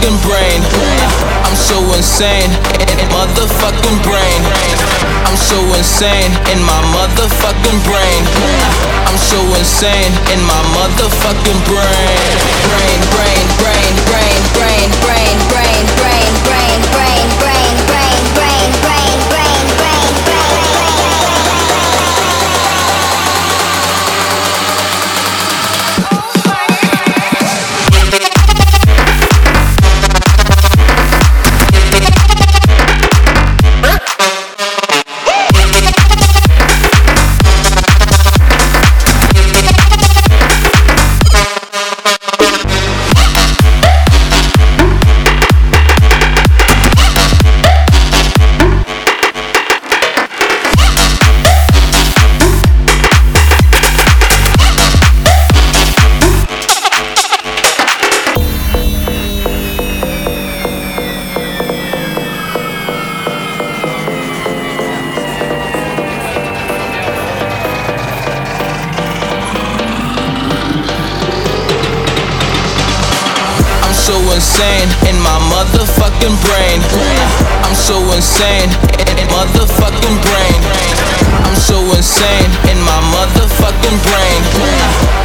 motherfucking brain. I'm so insane in my motherfucking brain. I'm so insane in my motherfucking brain. I'm so insane in my motherfucking brain. Brain, brain, brain, brain, brain, brain, so insane in my motherfucking brain. I'm so insane in motherfucking brain. I'm so insane in my motherfucking brain.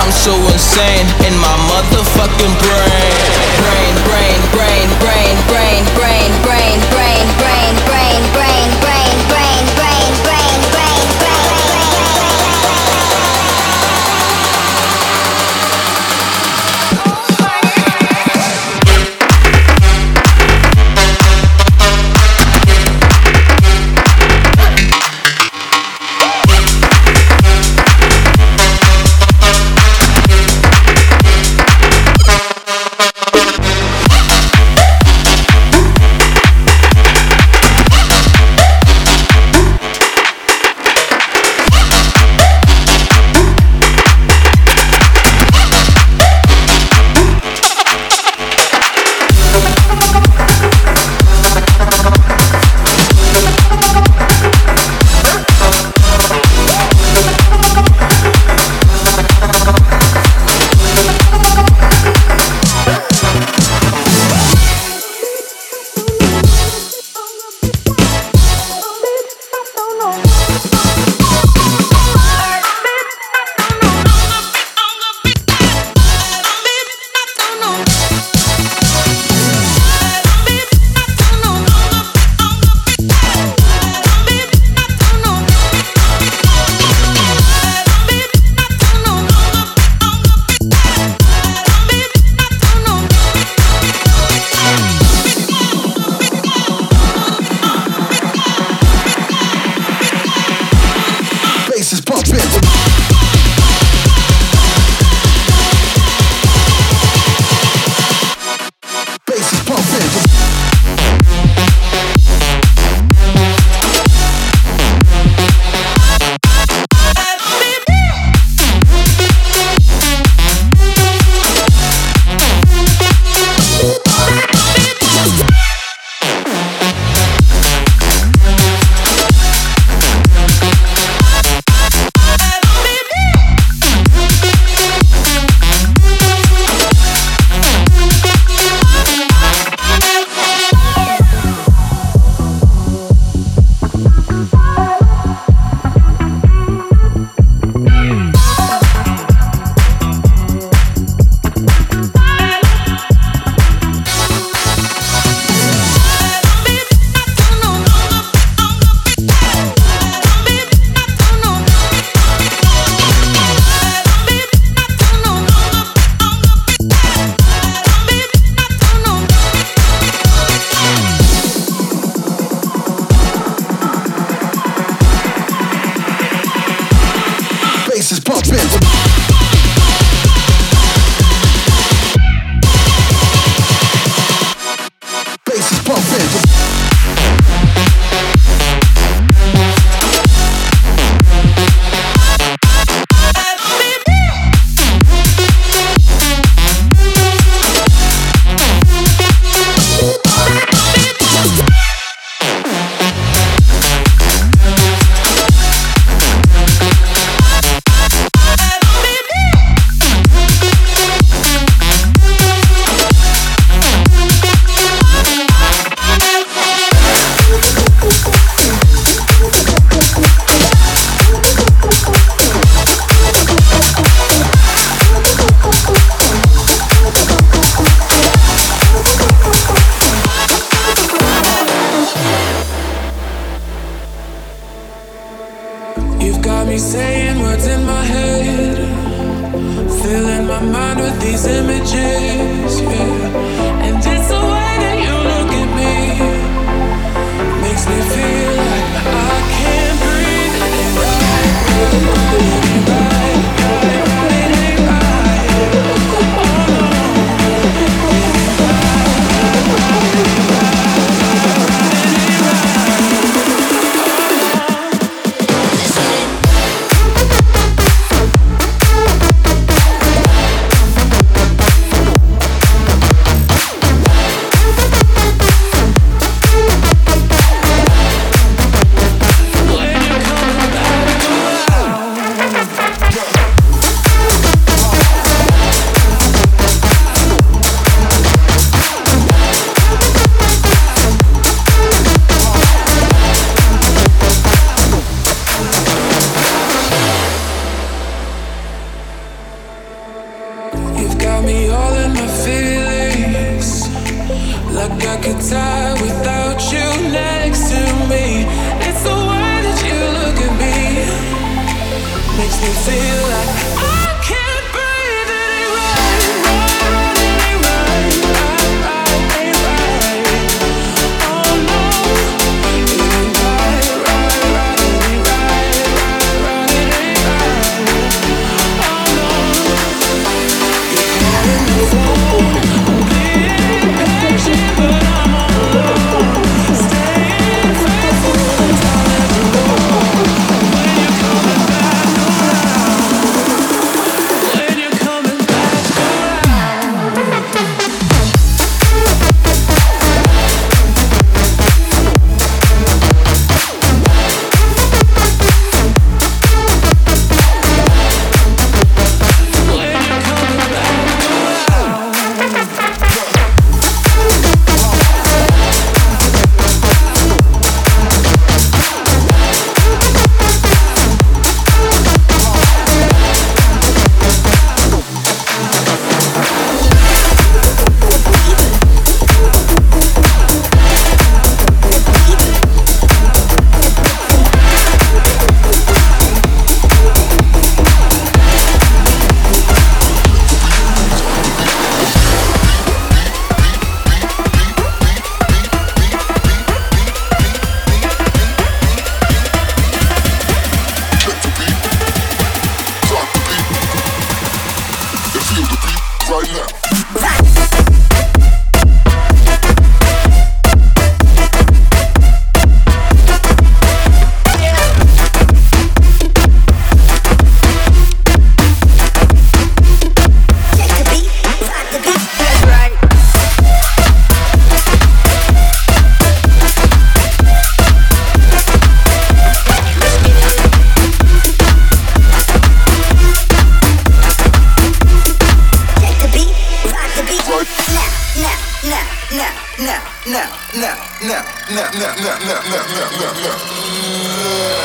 I'm so insane in my motherfucking brain. Brain, brain, brain, brain, brain, brain, brain, brain, brain, brain, brain, brain, look, look, look, look, look, look, look.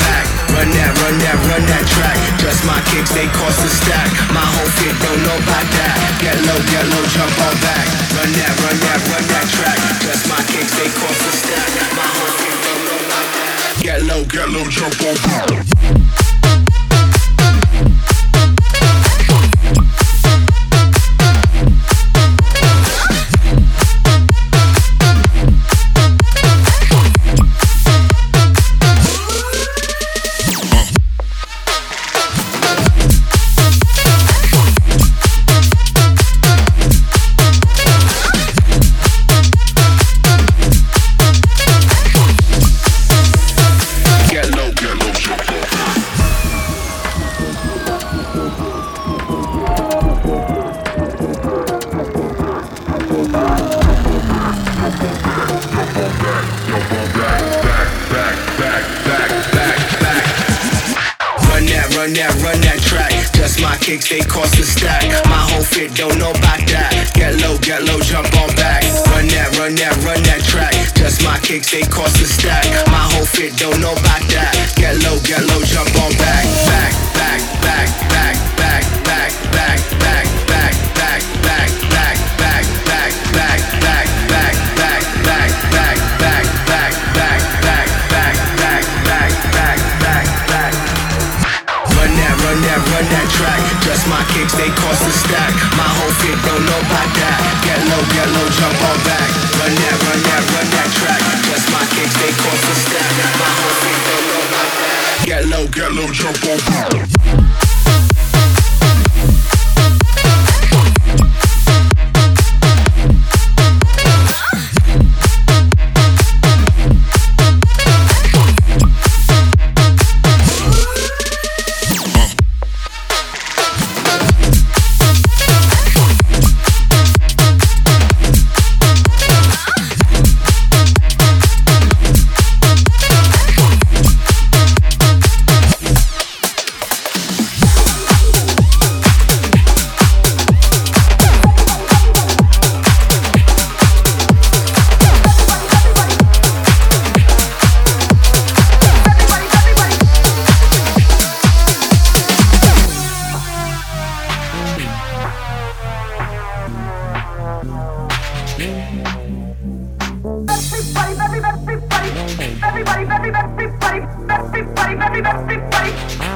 Back. Run that, run that, run that track. Just my kicks, they cost a stack. My whole fit, don't know about that. Get low, get low, jump on back. Run that, run that, run that track. Just my kicks, they cost a stack. My whole fit, don't know about that. Get low, get low, jump on back. that, run that track. Just my kicks, they cost a stack. My whole fit don't know about that. Get low, get low, jump on back. Run that, run that, run that track. Just my kicks, they cost a stack. My whole fit don't know about that. Get low, get low, jump on back, back, back, back, back, back, back, back. back. Run that, track. Just my kicks, they cost a stack. My whole fit don't know about that. Get low, get low, jump on back. Run that, run that, run that track. Just my kicks, they cost a stack. My whole fit don't know about that. Get low, get low, jump on back.